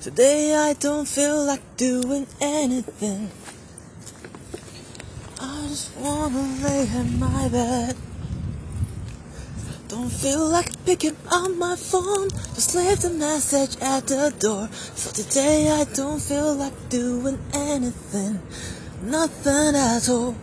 Today I don't feel like doing anything. I just wanna lay in my bed. Don't feel like picking up my phone. Just leave the message at the door. So today I don't feel like doing anything. Nothing at all.